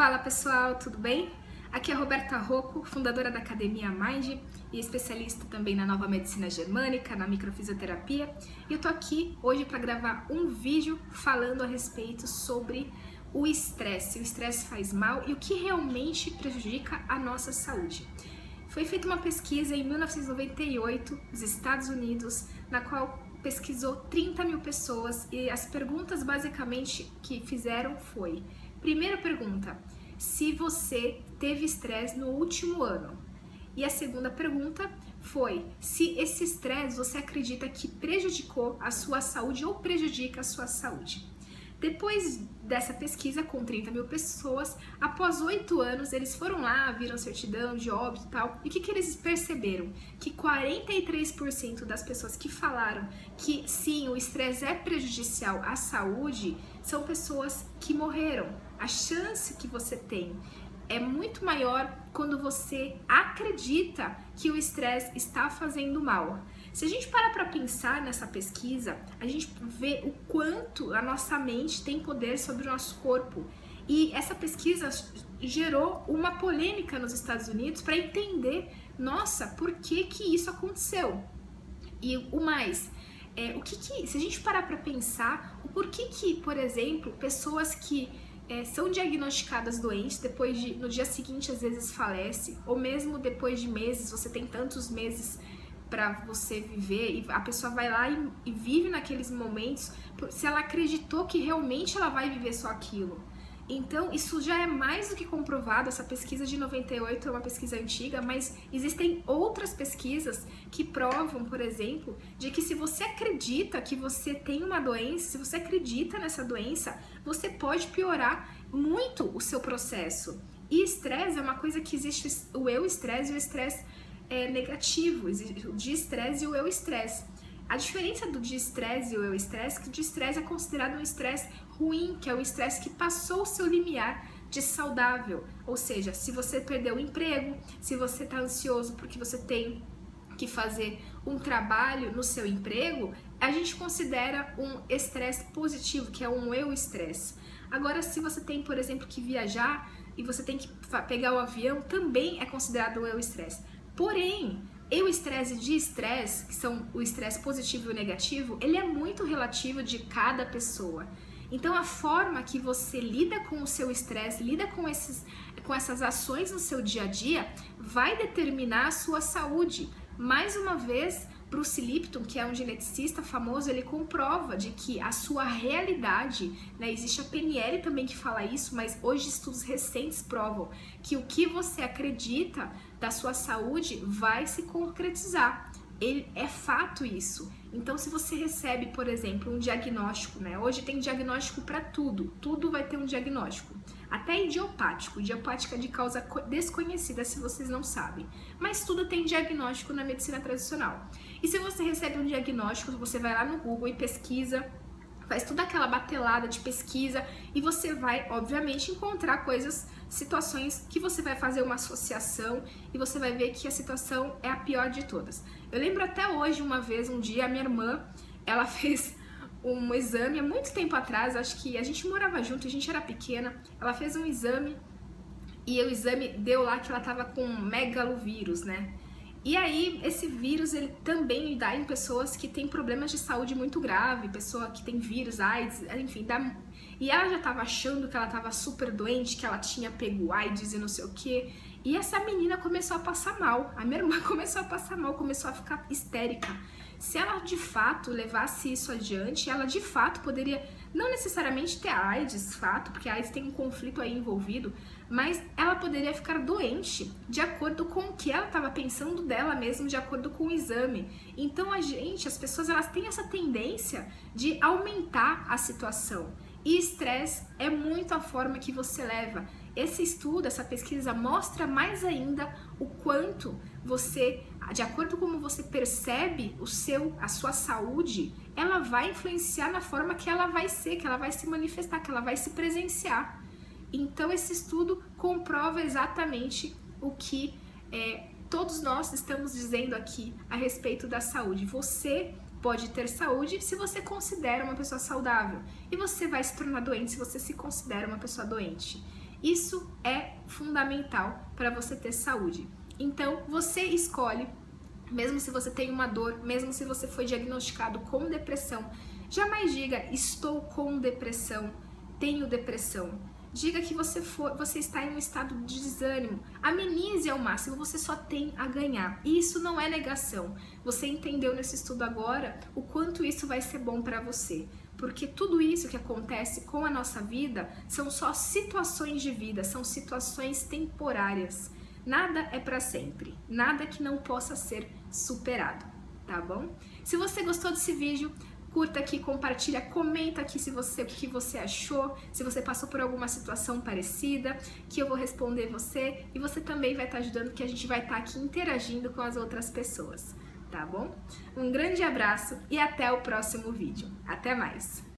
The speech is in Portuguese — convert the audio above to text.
Fala pessoal, tudo bem? Aqui é Roberta Rocco, fundadora da Academia Mind e especialista também na nova medicina germânica, na microfisioterapia. E eu tô aqui hoje para gravar um vídeo falando a respeito sobre o estresse. O estresse faz mal e o que realmente prejudica a nossa saúde. Foi feita uma pesquisa em 1998 nos Estados Unidos, na qual pesquisou 30 mil pessoas e as perguntas basicamente que fizeram foi: primeira pergunta, se você teve estresse no último ano. E a segunda pergunta foi se esse estresse você acredita que prejudicou a sua saúde ou prejudica a sua saúde. Depois dessa pesquisa com 30 mil pessoas, após oito anos, eles foram lá, viram certidão de óbito e tal. E o que, que eles perceberam? Que 43% das pessoas que falaram que sim, o estresse é prejudicial à saúde são pessoas que morreram. A chance que você tem é muito maior quando você acredita que o estresse está fazendo mal. Se a gente parar para pensar nessa pesquisa, a gente vê o quanto a nossa mente tem poder sobre o nosso corpo. E essa pesquisa gerou uma polêmica nos Estados Unidos para entender, nossa, por que que isso aconteceu? E o mais, é, o que que, se a gente parar para pensar, o porquê que, por exemplo, pessoas que é, são diagnosticadas doentes, depois de, no dia seguinte às vezes falece, ou mesmo depois de meses, você tem tantos meses para você viver e a pessoa vai lá e, e, vive naqueles momentos se ela acreditou que realmente ela vai viver só aquilo. Então, isso já é mais do que comprovado. Essa pesquisa de 98 é uma pesquisa antiga, mas existem outras pesquisas que provam, por exemplo, de que se você acredita que você tem uma doença, se você acredita nessa doença, você pode piorar muito o seu processo. E estresse é uma coisa que existe o eu estresse e o estresse é, negativo, o de-estresse e o eu-estresse. A diferença do de-estresse e o eu-estresse é que o de-estresse é considerado um estresse ruim, que é o estresse que passou o seu limiar de saudável. Ou seja, se você perdeu o emprego, se você está ansioso porque você tem que fazer um trabalho no seu emprego, a gente considera um estresse positivo, que é um eu-estresse. Agora, se você tem, por exemplo, que viajar e você tem que pegar o avião, também é considerado um eu-estresse. Porém, e o estresse de estresse, que são o estresse positivo e o negativo, ele é muito relativo de cada pessoa. Então a forma que você lida com o seu estresse, lida com, esses, com essas ações no seu dia a dia, vai determinar a sua saúde. Mais uma vez, Bruce Lipton, que é um geneticista famoso, ele comprova de que a sua realidade, né, existe a PNL também que fala isso, mas hoje estudos recentes provam que o que você acredita da sua saúde vai se concretizar. Ele, é fato isso. Então, se você recebe, por exemplo, um diagnóstico, né? Hoje tem diagnóstico para tudo, tudo vai ter um diagnóstico. Até idiopático, idiopática de causa desconhecida, se vocês não sabem. Mas tudo tem diagnóstico na medicina tradicional. E se você recebe um diagnóstico, você vai lá no Google e pesquisa faz toda aquela batelada de pesquisa e você vai, obviamente, encontrar coisas, situações que você vai fazer uma associação e você vai ver que a situação é a pior de todas. Eu lembro até hoje, uma vez, um dia, a minha irmã, ela fez um exame há muito tempo atrás, acho que a gente morava junto, a gente era pequena, ela fez um exame e o exame deu lá que ela tava com megalovírus, né? E aí, esse vírus ele também dá em pessoas que têm problemas de saúde muito grave, pessoa que tem vírus, AIDS, enfim, dá. E ela já estava achando que ela estava super doente, que ela tinha pego AIDS e não sei o que. E essa menina começou a passar mal. A minha irmã começou a passar mal, começou a ficar histérica. Se ela de fato levasse isso adiante, ela de fato poderia não necessariamente ter AIDS, fato, porque a AIDS tem um conflito aí envolvido, mas ela poderia ficar doente de acordo com o que ela estava pensando dela mesma, de acordo com o exame. Então a gente, as pessoas, elas têm essa tendência de aumentar a situação. E estresse é muito a forma que você leva. Esse estudo, essa pesquisa mostra mais ainda o quanto você, de acordo com como você percebe o seu, a sua saúde, ela vai influenciar na forma que ela vai ser, que ela vai se manifestar, que ela vai se presenciar. Então, esse estudo comprova exatamente o que é, todos nós estamos dizendo aqui a respeito da saúde. Você pode ter saúde se você considera uma pessoa saudável, e você vai se tornar doente se você se considera uma pessoa doente. Isso é fundamental para você ter saúde. Então, você escolhe, mesmo se você tem uma dor, mesmo se você foi diagnosticado com depressão, jamais diga estou com depressão, tenho depressão. Diga que você, for, você está em um estado de desânimo. Amenize ao máximo, você só tem a ganhar. E isso não é negação. Você entendeu nesse estudo agora o quanto isso vai ser bom para você. Porque tudo isso que acontece com a nossa vida são só situações de vida, são situações temporárias. Nada é para sempre, nada que não possa ser superado, tá bom? Se você gostou desse vídeo, curta aqui, compartilha, comenta aqui se você o que você achou, se você passou por alguma situação parecida, que eu vou responder você e você também vai estar ajudando que a gente vai estar aqui interagindo com as outras pessoas, tá bom? Um grande abraço e até o próximo vídeo. Até mais.